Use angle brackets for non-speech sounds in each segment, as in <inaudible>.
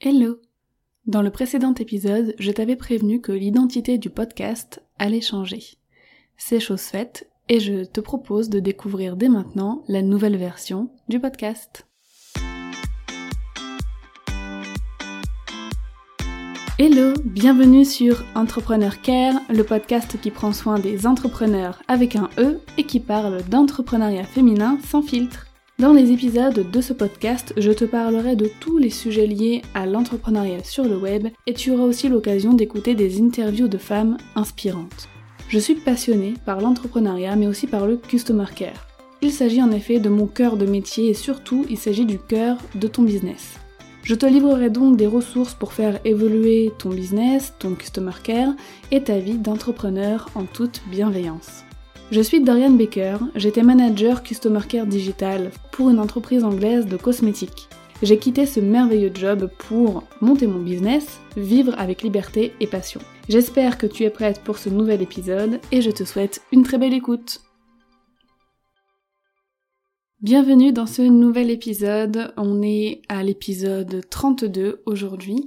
Hello Dans le précédent épisode, je t'avais prévenu que l'identité du podcast allait changer. C'est chose faite et je te propose de découvrir dès maintenant la nouvelle version du podcast. Hello, bienvenue sur Entrepreneur Care, le podcast qui prend soin des entrepreneurs avec un E et qui parle d'entrepreneuriat féminin sans filtre. Dans les épisodes de ce podcast, je te parlerai de tous les sujets liés à l'entrepreneuriat sur le web et tu auras aussi l'occasion d'écouter des interviews de femmes inspirantes. Je suis passionnée par l'entrepreneuriat mais aussi par le customer care. Il s'agit en effet de mon cœur de métier et surtout il s'agit du cœur de ton business. Je te livrerai donc des ressources pour faire évoluer ton business, ton customer care et ta vie d'entrepreneur en toute bienveillance. Je suis Dorian Baker, j'étais manager Customer Care Digital pour une entreprise anglaise de cosmétiques. J'ai quitté ce merveilleux job pour monter mon business, vivre avec liberté et passion. J'espère que tu es prête pour ce nouvel épisode et je te souhaite une très belle écoute. Bienvenue dans ce nouvel épisode, on est à l'épisode 32 aujourd'hui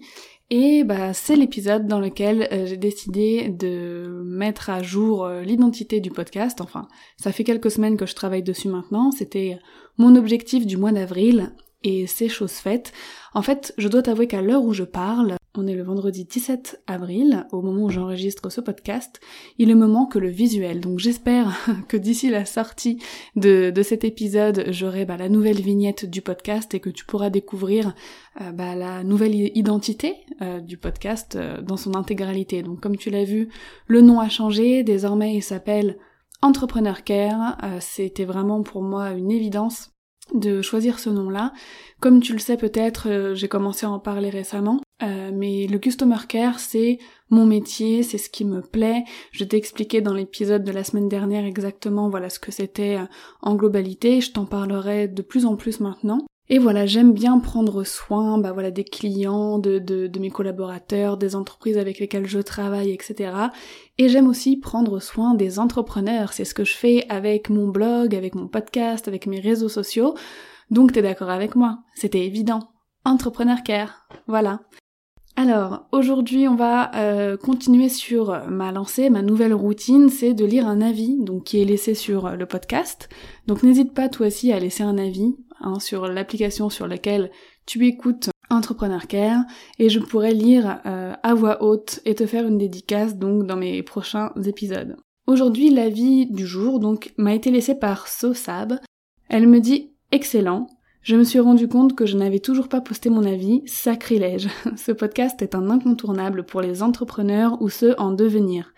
et bah, c'est l'épisode dans lequel euh, j'ai décidé de mettre à jour euh, l'identité du podcast. Enfin, ça fait quelques semaines que je travaille dessus maintenant. C'était mon objectif du mois d'avril et c'est chose faite. En fait, je dois t'avouer qu'à l'heure où je parle, on est le vendredi 17 avril, au moment où j'enregistre ce podcast, il me manque le visuel. Donc j'espère <laughs> que d'ici la sortie de, cet épisode, j'aurai bah, la nouvelle vignette du podcast et que tu pourras découvrir euh, bah, la nouvelle identité euh, du podcast euh, dans son intégralité. Donc comme tu l'as vu, le nom a changé, désormais il s'appelle Entrepreneur Care. C'était vraiment pour moi une évidence de choisir ce nom-là. Comme tu le sais peut-être, j'ai commencé à en parler récemment, euh, mais le Customer Care, c'est mon métier, c'est ce qui me plaît. Je t'ai expliqué dans l'épisode de la semaine dernière exactement voilà ce que c'était euh, en globalité, je t'en parlerai de plus en plus maintenant. Et voilà, j'aime bien prendre soin bah voilà, des clients, de, de, de, mes collaborateurs, des entreprises avec lesquelles je travaille, etc. Et j'aime aussi prendre soin des entrepreneurs. C'est ce que je fais avec mon blog, avec mon podcast, avec mes réseaux sociaux. Donc t'es d'accord avec moi C'était évident. Entrepreneur Care. Voilà. Alors, aujourd'hui, on va euh, continuer sur ma lancée, ma nouvelle routine, c'est de lire un avis, donc qui est laissé sur le podcast. Donc n'hésite pas toi aussi à laisser un avis Hein, sur l'application sur laquelle tu écoutes Entrepreneur Care et je pourrais lire euh, à voix haute et te faire une dédicace donc dans mes prochains épisodes. Aujourd'hui, l'avis du jour donc m'a été laissé par Sosab. Elle me dit excellent. Je me suis rendu compte que je n'avais toujours pas posté mon avis, sacrilège. <laughs> Ce podcast est un incontournable pour les entrepreneurs ou ceux en devenir.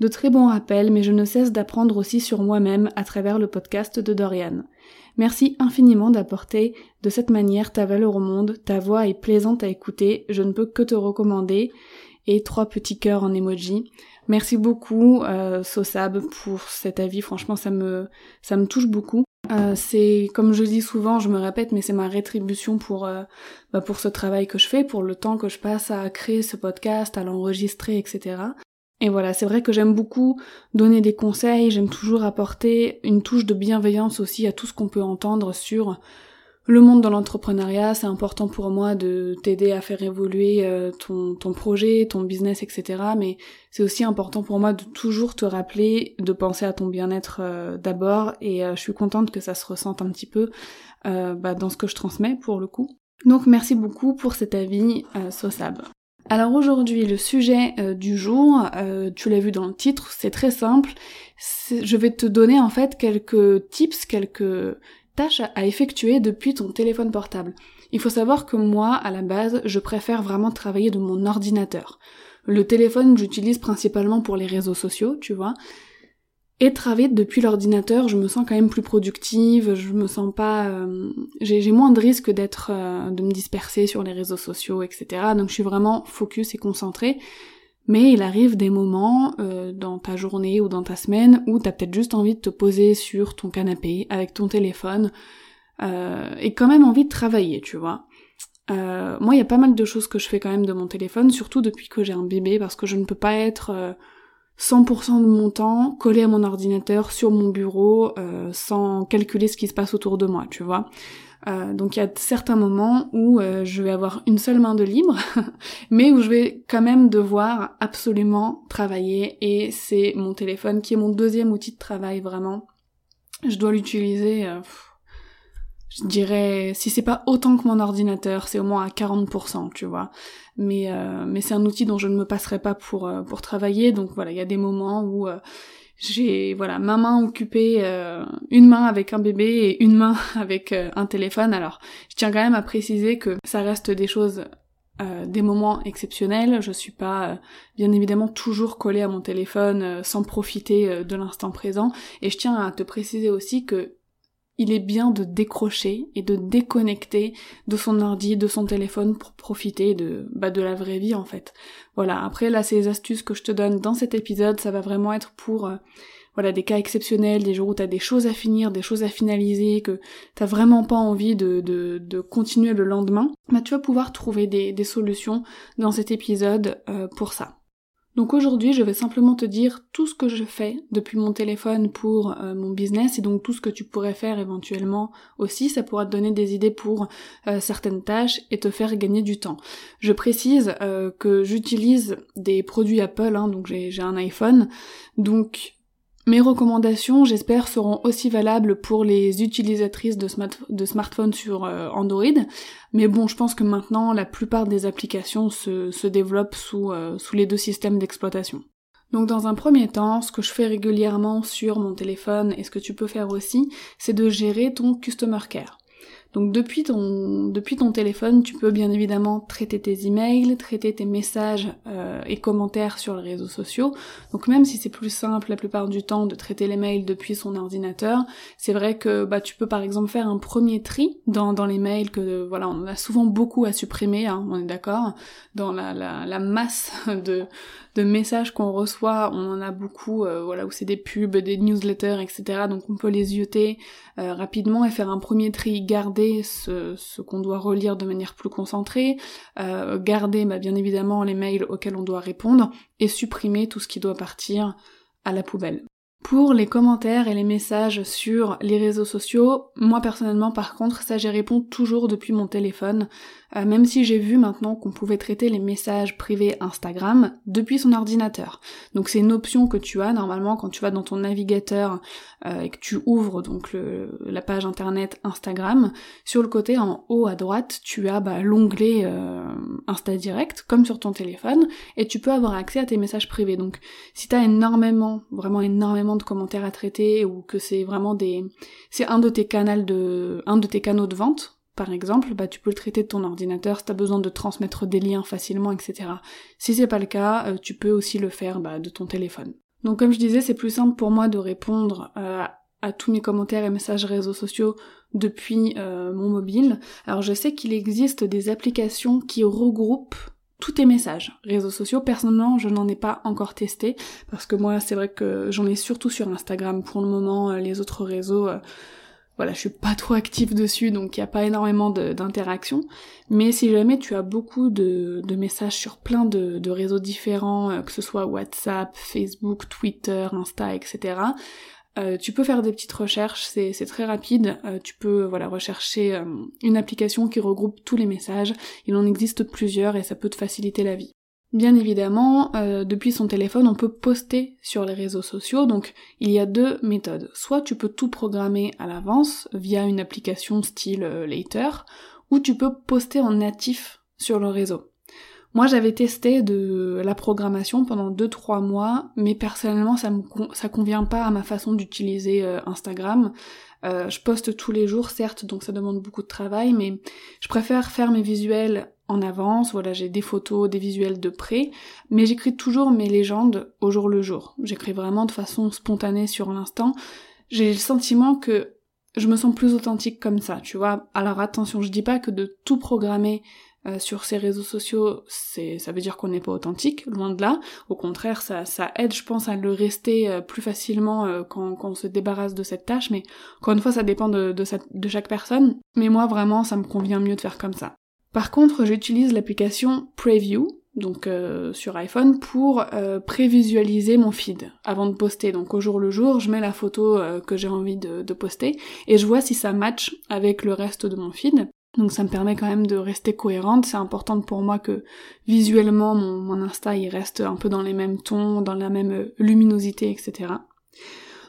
De très bons rappels, mais je ne cesse d'apprendre aussi sur moi-même à travers le podcast de Dorian. Merci infiniment d'apporter de cette manière ta valeur au monde, ta voix est plaisante à écouter, je ne peux que te recommander. Et trois petits cœurs en emoji. Merci beaucoup, euh, Sosab, pour cet avis. Franchement, ça me, ça me touche beaucoup. Euh, c'est, comme je dis souvent, je me répète, mais c'est ma rétribution pour, euh, bah, pour ce travail que je fais, pour le temps que je passe à créer ce podcast, à l'enregistrer, etc. Et voilà, c'est vrai que j'aime beaucoup donner des conseils, j'aime toujours apporter une touche de bienveillance aussi à tout ce qu'on peut entendre sur le monde de l'entrepreneuriat. C'est important pour moi de t'aider à faire évoluer euh, ton, ton projet, ton business, etc. Mais c'est aussi important pour moi de toujours te rappeler de penser à ton bien-être euh, d'abord. Et euh, je suis contente que ça se ressente un petit peu bah, dans ce que je transmets pour le coup. Donc merci beaucoup pour cet avis, Sosab. Alors aujourd'hui, le sujet euh, du jour, euh, tu l'as vu dans le titre, c'est très simple. Je vais te donner en fait quelques tips, quelques à effectuer depuis ton téléphone portable. Il faut savoir que moi, à la base, je préfère vraiment travailler de mon ordinateur. Le téléphone, j'utilise principalement pour les réseaux sociaux, tu vois. Et travailler depuis l'ordinateur, je me sens quand même plus productive, je me sens pas... Euh, j'ai moins de risques d'être... Euh, de me disperser sur les réseaux sociaux, etc. Donc je suis vraiment focus et concentrée. Mais il arrive des moments euh, dans ta journée ou dans ta semaine où t'as peut-être juste envie de te poser sur ton canapé avec ton téléphone et quand même envie de travailler, tu vois. moi, il y a pas mal de choses que je fais quand même de mon téléphone, surtout depuis que j'ai un bébé, parce que je ne peux pas être 100% de mon temps collé à mon ordinateur sur mon bureau euh, sans calculer ce qui se passe autour de moi, tu vois. Euh, donc il y a certains moments où euh, je vais avoir une seule main de libre, <laughs> mais où je vais quand même devoir absolument travailler et c'est mon téléphone qui est mon deuxième outil de travail vraiment. Je dois l'utiliser, euh, je dirais, si c'est pas autant que mon ordinateur, c'est au moins à 40%, tu vois. Mais, mais c'est un outil dont je ne me passerai pas pour, pour travailler, donc voilà, il y a des moments où j'ai voilà ma main occupée, euh, une main avec un bébé et une main <laughs> avec euh, un téléphone. Alors je tiens quand même à préciser que ça reste des choses, euh, des moments exceptionnels. Je suis pas bien évidemment toujours collée à mon téléphone sans profiter de l'instant présent. Et je tiens à te préciser aussi que il est bien de décrocher et de déconnecter de son ordi, de son téléphone pour profiter de, bah, de la vraie vie en fait. Voilà, après là ces astuces que je te donne dans cet épisode, ça va vraiment être pour euh, voilà des cas exceptionnels, des jours où t'as des choses à finir, des choses à finaliser, que t'as vraiment pas envie de, de, continuer le lendemain, bah tu vas pouvoir trouver des, des solutions dans cet épisode euh, pour ça. Donc aujourd'hui, je vais simplement te dire tout ce que je fais depuis mon téléphone pour euh, mon business et donc tout ce que tu pourrais faire éventuellement aussi. Ça pourra te donner des idées pour euh, certaines tâches et te faire gagner du temps. Je précise euh, que j'utilise des produits Apple, hein, donc j'ai un iPhone, donc mes recommandations, j'espère, seront aussi valables pour les utilisatrices de, smartphones sur euh, Android. Mais bon, je pense que maintenant, la plupart des applications se, développent euh, sous les deux systèmes d'exploitation. Donc dans un premier temps, ce que je fais régulièrement sur mon téléphone et ce que tu peux faire aussi, c'est de gérer ton Customer Care. Donc depuis ton, depuis ton téléphone, tu peux bien évidemment traiter tes emails, traiter tes messages euh, et commentaires sur les réseaux sociaux. Donc même si c'est plus simple la plupart du temps de traiter les mails depuis son ordinateur, c'est vrai que bah tu peux par exemple faire un premier tri dans, dans les mails que voilà on a souvent beaucoup à supprimer, hein, on est d'accord, dans la, la, masse <laughs> de, de messages qu'on reçoit, on en a beaucoup, euh, voilà, où c'est des pubs, des newsletters, etc. Donc on peut les yoter euh, rapidement et faire un premier tri, garder ce, qu'on doit relire de manière plus concentrée, euh, garder bah, bien évidemment les mails auxquels on doit répondre, et supprimer tout ce qui doit partir à la poubelle. Pour les commentaires et les messages sur les réseaux sociaux, moi personnellement par contre ça j'y réponds toujours depuis mon téléphone, euh, même si j'ai vu maintenant qu'on pouvait traiter les messages privés Instagram depuis son ordinateur. Donc c'est une option que tu as normalement quand tu vas dans ton navigateur euh, et que tu ouvres donc la page internet Instagram. Sur le côté en haut à droite tu as bah, l'onglet euh, Insta Direct comme sur ton téléphone et tu peux avoir accès à tes messages privés. Donc si tu as énormément, vraiment énormément de commentaires à traiter ou que c'est vraiment des... c'est un de tes canaux de... un de tes canaux de vente par exemple, bah, tu peux le traiter de ton ordinateur si tu as besoin de transmettre des liens facilement, etc. Si c'est pas le cas, euh, tu peux aussi le faire bah, de ton téléphone. Donc comme je disais, c'est plus simple pour moi de répondre euh, à tous mes commentaires et messages réseaux sociaux depuis euh, mon mobile. Alors je sais qu'il existe des applications qui regroupent tous tes messages réseaux sociaux. Personnellement, je n'en ai pas encore testé parce que moi, c'est vrai que j'en ai surtout sur Instagram pour le moment. Les autres réseaux, voilà, je suis pas trop active dessus, donc il n'y a pas énormément d'interactions. Mais si jamais tu as beaucoup de, messages sur plein de, réseaux différents, euh, que ce soit WhatsApp, Facebook, Twitter, Insta, etc., euh, tu peux faire des petites recherches, c'est très rapide. Euh, tu peux voilà rechercher une application qui regroupe tous les messages. Il en existe plusieurs et ça peut te faciliter la vie. Bien évidemment, euh, depuis son téléphone, on peut poster sur les réseaux sociaux, donc il y a deux méthodes. Soit tu peux tout programmer à l'avance via une application style euh, Later, ou tu peux poster en natif sur le réseau. Moi j'avais testé de la programmation pendant 2-3 mois, mais personnellement ça me convient pas à ma façon d'utiliser euh, Instagram. je poste tous les jours certes, donc ça demande beaucoup de travail, mais je préfère faire mes visuels en avance, voilà, j'ai des photos, des visuels de près, mais j'écris toujours mes légendes au jour le jour. J'écris vraiment de façon spontanée sur l'instant. J'ai le sentiment que je me sens plus authentique comme ça, tu vois. Alors attention, je dis pas que de tout programmer euh, sur ces réseaux sociaux, c'est ça veut dire qu'on n'est pas authentique, loin de là. Au contraire, ça, ça aide, je pense, à le rester euh, plus facilement euh, quand, on se débarrasse de cette tâche. Mais encore une fois, ça dépend de, chaque personne. Mais moi, vraiment, ça me convient mieux de faire comme ça. Par contre, j'utilise l'application Preview, donc euh, sur iPhone, pour prévisualiser mon feed avant de poster. Donc au jour le jour, je mets la photo que j'ai envie de, de, poster et je vois si ça match avec le reste de mon feed. Donc ça me permet quand même de rester cohérente. C'est important pour moi que visuellement mon, Insta reste un peu dans les mêmes tons, dans la même luminosité, etc.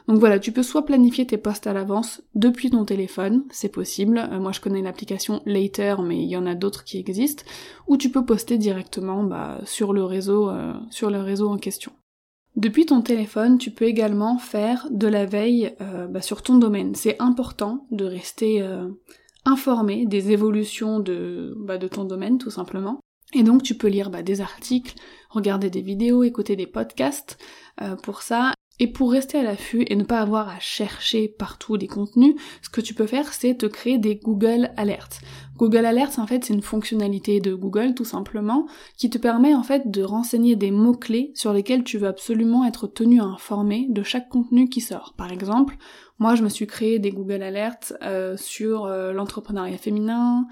Donc voilà, tu peux soit planifier tes posts à l'avance depuis ton téléphone, c'est possible. Euh, moi je connais l'application Later, mais il y en a d'autres qui existent. Ou tu peux poster directement bah, sur le réseau, euh, sur le réseau en question. Depuis ton téléphone, tu peux également faire de la veille euh, bah, sur ton domaine. C'est important de rester informé des évolutions de, bah, de ton domaine, tout simplement. Et donc tu peux lire bah, des articles, regarder des vidéos, écouter des podcasts pour ça, et pour rester à l'affût et ne pas avoir à chercher partout des contenus, ce que tu peux faire, c'est te créer des Google Alerts. Google Alerts, en fait, c'est une fonctionnalité de Google, tout simplement, qui te permet, en fait, de renseigner des mots-clés sur lesquels tu veux absolument être tenu informé de chaque contenu qui sort. Par exemple, moi, je me suis créé des Google Alerts euh, sur euh, l'entrepreneuriat féminin,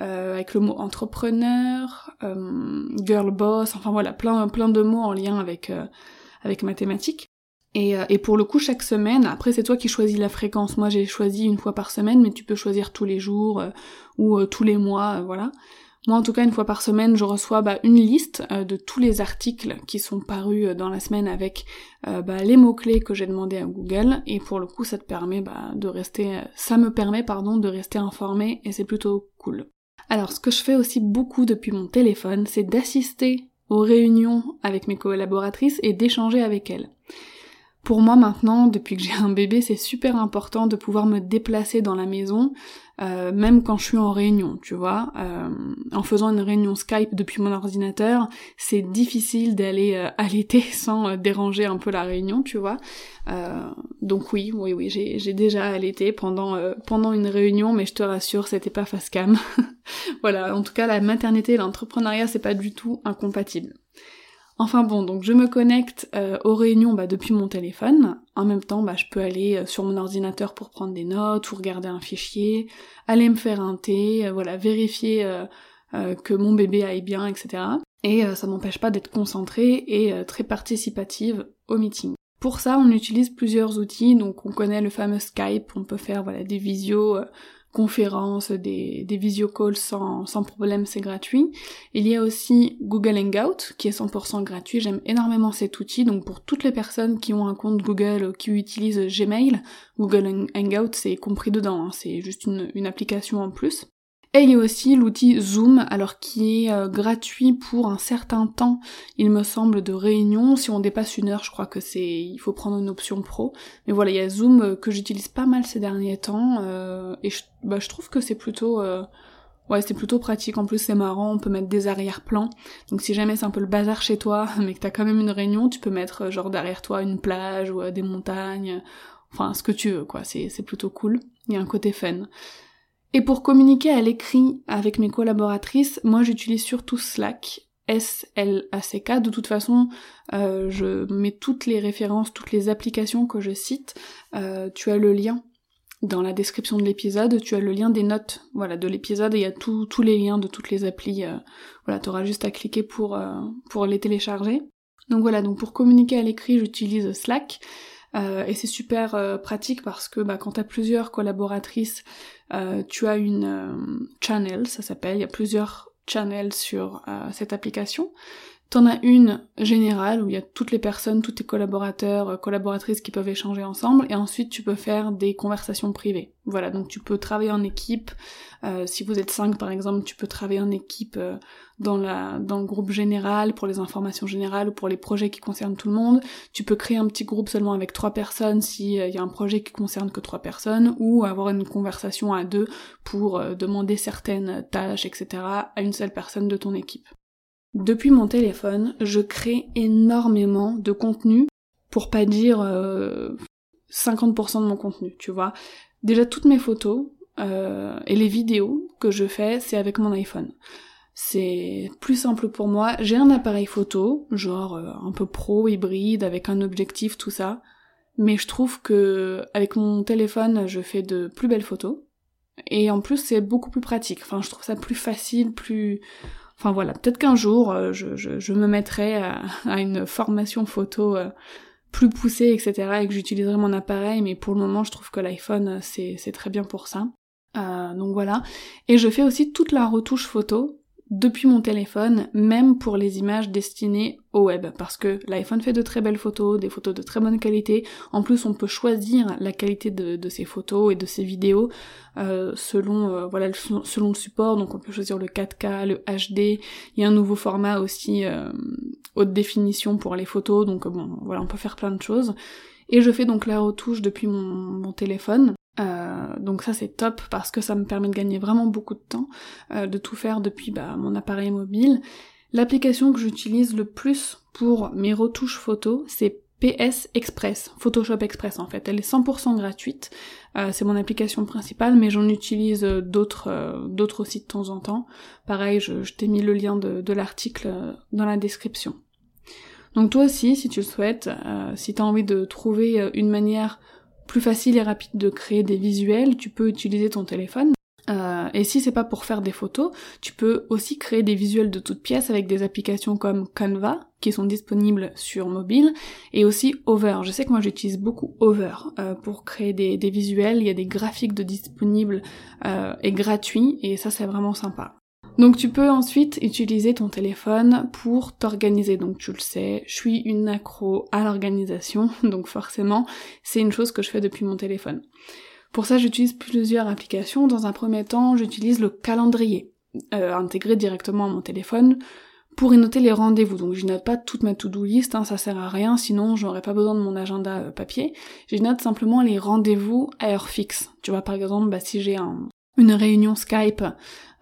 euh, avec le mot entrepreneur, girl boss, enfin voilà, plein, plein de mots en lien avec, avec mathématiques. Et, euh, et, pour le coup, chaque semaine, après c'est toi qui choisis la fréquence. Moi j'ai choisi une fois par semaine, mais tu peux choisir tous les jours ou tous les mois, voilà. Moi en tout cas, une fois par semaine, je reçois bah, une liste de tous les articles qui sont parus dans la semaine avec bah, les mots-clés que j'ai demandé à Google. Et pour le coup, ça te permet bah, de rester... Ça me permet, de rester informé et c'est plutôt cool. Alors ce que je fais aussi beaucoup depuis mon téléphone, c'est d'assister aux réunions avec mes collaboratrices et d'échanger avec elles. Pour moi maintenant, depuis que j'ai un bébé, c'est super important de pouvoir me déplacer dans la maison, euh, même quand je suis en réunion, tu vois. Euh, en faisant une réunion Skype depuis mon ordinateur, c'est difficile d'aller euh, <laughs> allaiter sans déranger un peu la réunion, tu vois. donc oui, oui, oui, j'ai déjà allaité pendant pendant une réunion, mais je te rassure, c'était pas face cam. <laughs> voilà, en tout cas, la maternité et l'entrepreneuriat, c'est pas du tout incompatible. Enfin bon, donc je me connecte euh, aux réunions bah, depuis mon téléphone. En même temps, bah, je peux aller euh, sur mon ordinateur pour prendre des notes ou regarder un fichier, aller me faire un thé, euh, voilà, vérifier que mon bébé aille bien, etc. Et ça m'empêche pas d'être concentrée et très participative au meeting. Pour ça, on utilise plusieurs outils, donc on connaît le fameux Skype, on peut faire voilà des visios conférences, des, des calls sans, sans problème, c'est gratuit. Il y a aussi Google Hangout, qui est 100% gratuit. J'aime énormément cet outil, donc pour toutes les personnes qui ont un compte Google ou qui utilisent Gmail, Google Hangout c'est compris dedans, hein. c'est juste une application en plus. Et il y a aussi l'outil Zoom, alors qui est euh, gratuit pour un certain temps, il me semble, de réunion. Si on dépasse une heure, je crois que c'est, il faut prendre une option pro. Mais voilà, il y a Zoom euh, que j'utilise pas mal ces derniers temps, euh, et je, bah, je trouve que c'est plutôt, ouais, c'est plutôt pratique. En plus, c'est marrant, on peut mettre des arrière-plans. Donc si jamais c'est un peu le bazar chez toi, <laughs> mais que t'as quand même une réunion, tu peux mettre genre derrière toi une plage ou des montagnes, enfin ce que tu veux, quoi. C'est, c'est plutôt cool. Il y a un côté fun. Et pour communiquer à l'écrit avec mes collaboratrices, moi j'utilise surtout Slack, S-L-A-C-K. De toute façon, euh, je mets toutes les références, toutes les applications que je cite. Euh, tu as le lien dans la description de l'épisode, tu as le lien des notes voilà, de l'épisode et il y a tous les liens de toutes les applis. Euh, voilà, tu auras juste à cliquer pour, pour les télécharger. Donc voilà, donc pour communiquer à l'écrit, j'utilise Slack. Euh, et c'est super euh, pratique parce que bah, quand tu as plusieurs collaboratrices, euh, tu as une channel, ça s'appelle, il y a plusieurs channels sur cette application. T'en as une générale où il y a toutes les personnes, tous tes collaborateurs, euh, collaboratrices qui peuvent échanger ensemble, et ensuite tu peux faire des conversations privées. Voilà, donc tu peux travailler en équipe. Euh, si vous êtes cinq par exemple, tu peux travailler en équipe euh, dans le groupe général pour les informations générales ou pour les projets qui concernent tout le monde. Tu peux créer un petit groupe seulement avec trois personnes si il y a un projet qui concerne que trois personnes, ou avoir une conversation à deux pour demander certaines tâches, etc. à une seule personne de ton équipe. Depuis mon téléphone, je crée énormément de contenu, pour pas dire 50% euh, de mon contenu, tu vois. Déjà toutes mes photos euh, et les vidéos que je fais, c'est avec mon iPhone. C'est plus simple pour moi. J'ai un appareil photo, genre euh, un peu pro, hybride, avec un objectif, tout ça. Mais je trouve que avec mon téléphone, je fais de plus belles photos. Et en plus, c'est beaucoup plus pratique. Enfin, je trouve ça plus facile, plus Enfin voilà, peut-être qu'un jour je, je, me mettrai <laughs> à, une formation photo plus poussée, etc. et que j'utiliserai mon appareil, mais pour le moment je trouve que l'iPhone c'est très bien pour ça. donc voilà. Et je fais aussi toute la retouche photo depuis mon téléphone, même pour les images destinées au web, parce que l'iPhone fait de très belles photos, des photos de très bonne qualité. En plus, on peut choisir la qualité de, de ces photos et de ces vidéos euh, selon euh, voilà selon le support. Donc, on peut choisir le 4K, le HD. Il y a un nouveau format aussi euh, haute définition pour les photos. Donc, bon, voilà, on peut faire plein de choses. Et je fais donc la retouche depuis mon, mon téléphone. Euh, donc ça c'est top parce que ça me permet de gagner vraiment beaucoup de temps, euh, de tout faire depuis bah, mon appareil mobile. L'application que j'utilise le plus pour mes retouches photos, c'est PS Express, Photoshop Express en fait. Elle est 100% gratuite, euh, c'est mon application principale, mais j'en utilise d'autres d'autres aussi de temps en temps. Pareil, je, t'ai mis le lien de, de l'article dans la description. Donc toi aussi, si tu le souhaites, si tu as envie de trouver une manière plus facile et rapide de créer des visuels, tu peux utiliser ton téléphone. Euh, et si c'est pas pour faire des photos, tu peux aussi créer des visuels de toutes pièces avec des applications comme Canva qui sont disponibles sur mobile et aussi Over. Je sais que moi j'utilise beaucoup Over euh, pour créer des, visuels. Il y a des graphiques de disponibles euh, et gratuits et ça c'est vraiment sympa. Donc tu peux ensuite utiliser ton téléphone pour t'organiser. Donc tu le sais, je suis une accro à l'organisation, <laughs> donc forcément c'est une chose que je fais depuis mon téléphone. Pour ça j'utilise plusieurs applications. Dans un premier temps j'utilise le calendrier, euh, intégré directement à mon téléphone pour y noter les rendez-vous. Donc je note pas toute ma to-do list, hein, ça sert à rien, sinon j'aurais pas besoin de mon agenda euh, papier. Je note simplement les rendez-vous à heure fixe. Tu vois par exemple bah, si j'ai un, une réunion Skype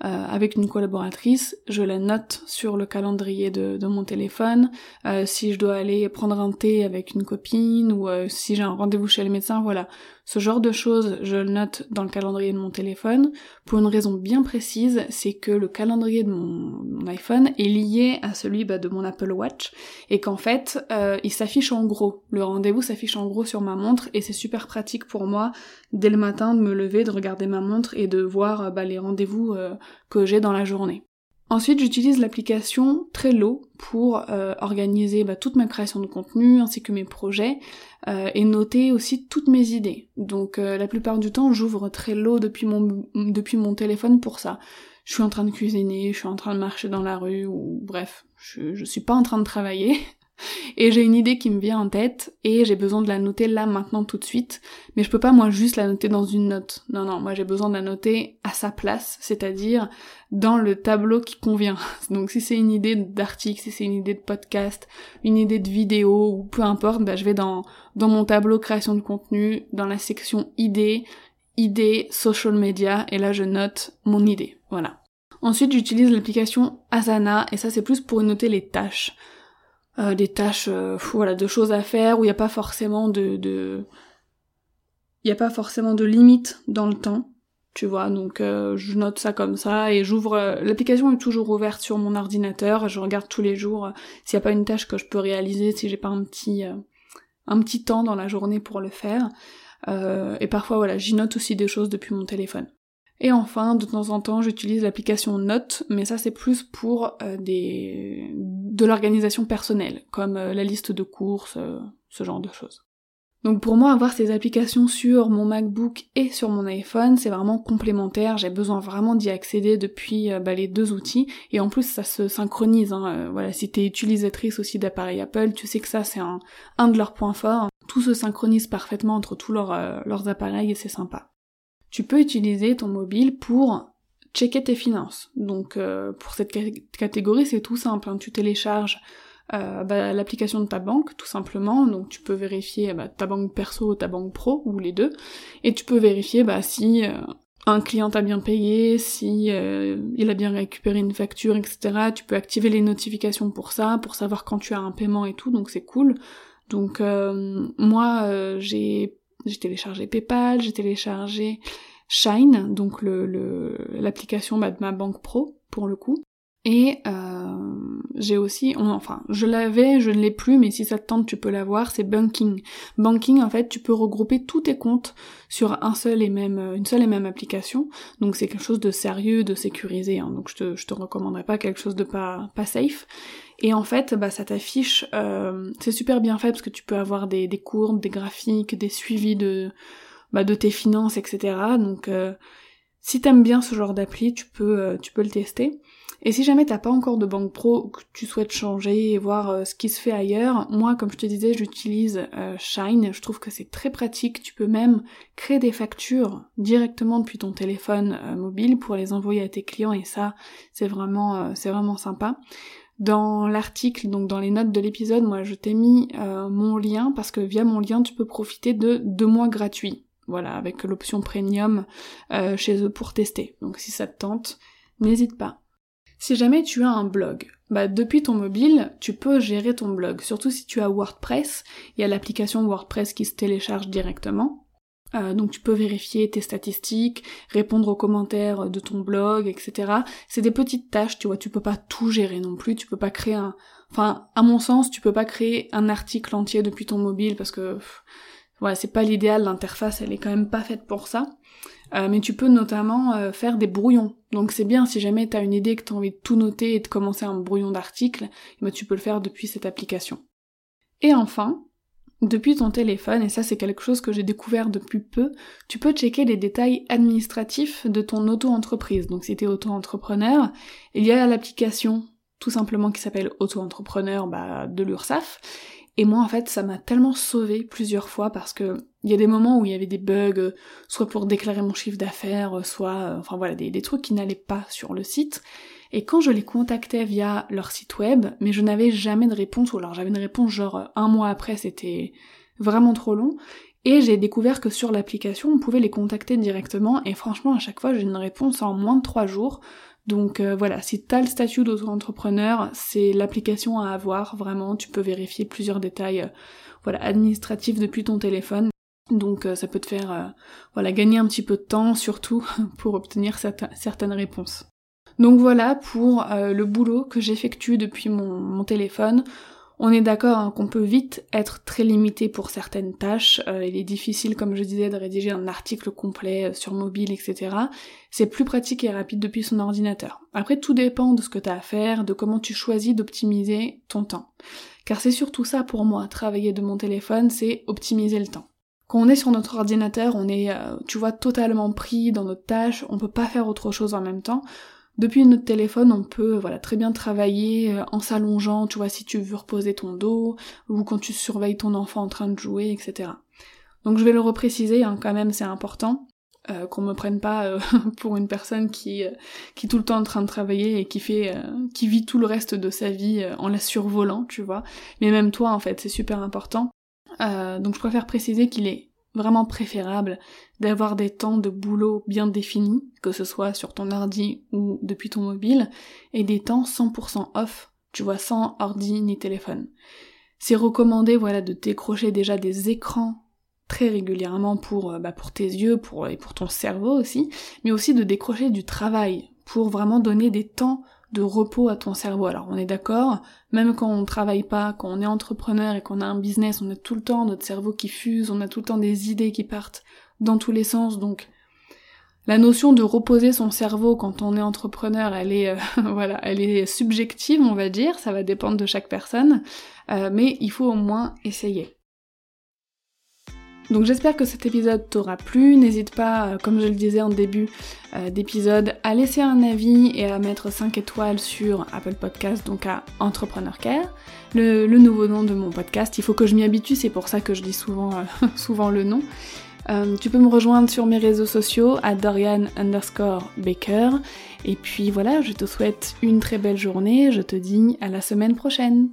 euh, avec une collaboratrice, je la note sur le calendrier de, mon téléphone. Euh, si je dois aller prendre un thé avec une copine ou euh, si j'ai un rendez-vous chez le médecin, voilà. Ce genre de choses, je le note dans le calendrier de mon téléphone pour une raison bien précise, c'est que le calendrier de mon, iPhone est lié à celui bah, de mon Apple Watch et qu'en fait, il s'affiche en gros. Le rendez-vous s'affiche en gros sur ma montre et c'est super pratique pour moi dès le matin de me lever, de regarder ma montre et de voir bah, les rendez-vous que j'ai dans la journée. Ensuite, j'utilise l'application Trello pour euh, organiser bah, toute ma création de contenu ainsi que mes projets euh, et noter aussi toutes mes idées. Donc euh, la plupart du temps, j'ouvre Trello depuis mon depuis mon téléphone pour ça. Je suis en train de cuisiner, je suis en train de marcher dans la rue ou bref, je, je suis pas en train de travailler, et j'ai une idée qui me vient en tête et j'ai besoin de la noter là maintenant tout de suite. Mais je peux pas moi juste la noter dans une note. Non non, moi j'ai besoin de la noter à sa place, c'est-à-dire dans le tableau qui convient. <laughs> Donc si c'est une idée d'article, si c'est une idée de podcast, une idée de vidéo ou peu importe, bah, je vais dans dans mon tableau création de contenu, dans la section idées, idées social media et là je note mon idée. Voilà. Ensuite, j'utilise l'application Asana et ça c'est plus pour noter les tâches. Euh, des tâches, euh, voilà, de choses à faire où il n'y a pas forcément de, de... n'y a pas forcément de limite dans le temps, tu vois. Donc euh, je note ça comme ça et j'ouvre. L'application est toujours ouverte sur mon ordinateur. Je regarde tous les jours s'il n'y a pas une tâche que je peux réaliser, si j'ai pas un petit un petit temps dans la journée pour le faire. et parfois voilà, j'y note aussi des choses depuis mon téléphone. Et enfin, de temps en temps, j'utilise l'application Note, mais ça c'est plus pour euh, des de l'organisation personnelle, comme euh, la liste de courses, euh, ce genre de choses. Donc pour moi, avoir ces applications sur mon MacBook et sur mon iPhone, c'est vraiment complémentaire. J'ai besoin vraiment d'y accéder depuis bah, les deux outils. Et en plus, ça se synchronise. Hein. voilà, si t'es utilisatrice aussi d'appareils Apple, tu sais que ça, c'est un, un de leurs points forts. Tout se synchronise parfaitement entre tous leurs, leurs appareils et c'est sympa tu peux utiliser ton mobile pour checker tes finances. Donc euh, pour cette catégorie, c'est tout simple. Hein. Tu télécharges euh, bah, l'application de ta banque, tout simplement. Donc tu peux vérifier bah, ta banque perso, ta banque pro, ou les deux. Et tu peux vérifier bah, si euh, un client t'a bien payé, si il a bien récupéré une facture, etc. Tu peux activer les notifications pour ça, pour savoir quand tu as un paiement et tout. Donc c'est cool. Donc moi, j'ai j'ai téléchargé PayPal, j'ai téléchargé Shine, donc l'application le, de ma banque pro pour le coup. Et euh, j'ai aussi, enfin, je l'avais, je ne l'ai plus, mais si ça te tente, tu peux l'avoir, c'est Banking. Banking, en fait, tu peux regrouper tous tes comptes sur un seul et même, une seule et même application. Donc c'est quelque chose de sérieux, de sécurisé. Hein. Donc je te, je te recommanderais pas quelque chose de pas, pas safe. Et en fait, bah, ça t'affiche, euh, c'est super bien fait parce que tu peux avoir des, courbes, des graphiques, des suivis de, bah, de tes finances, etc. Donc, euh, si t'aimes bien ce genre d'appli, tu peux, euh, tu peux le tester. Et si jamais t'as pas encore de banque pro, que tu souhaites changer et voir ce qui se fait ailleurs, moi, comme je te disais, j'utilise Shine. Je trouve que c'est très pratique. Tu peux même créer des factures directement depuis ton téléphone mobile pour les envoyer à tes clients et ça, c'est vraiment, c'est vraiment sympa. Dans l'article, donc dans les notes de l'épisode, moi je t'ai mis mon lien parce que via mon lien tu peux profiter de deux mois gratuits voilà, avec l'option premium euh, chez eux pour tester. Donc si ça te tente, n'hésite pas. Si jamais tu as un blog, bah depuis ton mobile, tu peux gérer ton blog. Surtout si tu as WordPress, il y a l'application WordPress qui se télécharge directement. Euh, donc tu peux vérifier tes statistiques, répondre aux commentaires de ton blog, etc. C'est des petites tâches, tu vois, tu peux pas tout gérer non plus, tu peux pas créer un... Enfin, à mon sens, tu peux pas créer un article entier depuis ton mobile parce que voilà, c'est pas l'idéal, l'interface elle est quand même pas faite pour ça. Euh, mais tu peux notamment euh, faire des brouillons. Donc c'est bien si jamais t'as une idée que t'as envie de tout noter et de commencer un brouillon d'article, eh ben, tu peux le faire depuis cette application. Et enfin, depuis ton téléphone, et ça c'est quelque chose que j'ai découvert depuis peu, tu peux checker les détails administratifs de ton auto-entreprise. Donc si t'es auto-entrepreneur, il y a l'application tout simplement qui s'appelle auto-entrepreneur bah, de l'URSSAF, et moi, en fait, ça m'a tellement sauvé plusieurs fois parce que il y a des moments où il y avait des bugs, euh, soit pour déclarer mon chiffre d'affaires, euh, soit, euh, enfin voilà, des, des trucs qui n'allaient pas sur le site. Et quand je les contactais via leur site web, mais je n'avais jamais de réponse, ou alors j'avais une réponse genre un mois après, c'était vraiment trop long. Et j'ai découvert que sur l'application, on pouvait les contacter directement, et franchement, à chaque fois, j'ai une réponse en moins de trois jours. Donc euh, voilà, si t'as le statut d'auto-entrepreneur, c'est l'application à avoir, vraiment, tu peux vérifier plusieurs détails euh, voilà, administratifs depuis ton téléphone. Donc euh, ça peut te faire voilà, gagner un petit peu de temps, surtout <laughs> pour obtenir certaines réponses. Donc voilà pour le boulot que j'effectue depuis mon téléphone. On est d'accord hein, qu'on peut vite être très limité pour certaines tâches. Euh, il est difficile, comme je disais, de rédiger un article complet euh, sur mobile, etc. C'est plus pratique et rapide depuis son ordinateur. Après, tout dépend de ce que tu as à faire, de comment tu choisis d'optimiser ton temps. Car c'est surtout ça pour moi, travailler de mon téléphone, c'est optimiser le temps. Quand on est sur notre ordinateur, on est, euh, tu vois, totalement pris dans notre tâche, on peut pas faire autre chose en même temps. Depuis notre téléphone, on peut voilà très bien travailler euh, en s'allongeant, tu vois, si tu veux reposer ton dos, ou quand tu surveilles ton enfant en train de jouer, etc. Donc je vais le repréciser, hein, quand même, c'est important. Euh, qu'on me prenne pas euh, <laughs> pour une personne qui qui est tout le temps en train de travailler et qui fait qui vit tout le reste de sa vie en la survolant, tu vois. Mais même toi en fait, c'est super important. donc je préfère préciser qu'il est vraiment préférable d'avoir des temps de boulot bien définis, que ce soit sur ton ordi ou depuis ton mobile, et des temps 100% off, tu vois, sans ordi ni téléphone. C'est recommandé, voilà, de décrocher déjà des écrans très régulièrement pour, euh, bah, pour tes yeux et pour ton cerveau aussi, mais aussi de décrocher du travail pour vraiment donner des temps de repos à ton cerveau. Alors on est d'accord, même quand on travaille pas, quand on est entrepreneur et qu'on a un business, on a tout le temps notre cerveau qui fuse, on a tout le temps des idées qui partent dans tous les sens, donc la notion de reposer son cerveau quand on est entrepreneur, elle est euh, <laughs> voilà, elle est subjective, on va dire, ça va dépendre de chaque personne, euh, mais il faut au moins essayer. Donc j'espère que cet épisode t'aura plu. N'hésite pas, euh, comme je le disais en début euh, d'épisode, à laisser un avis et à mettre 5 étoiles sur Apple Podcast, donc à Entrepreneur Care, le, nouveau nom de mon podcast. Il faut que je m'y habitue, c'est pour ça que je dis souvent, euh, <laughs> souvent le nom. tu peux me rejoindre sur mes réseaux sociaux à Dorian underscore Baker. Et puis voilà, je te souhaite une très belle journée. Je te dis à la semaine prochaine.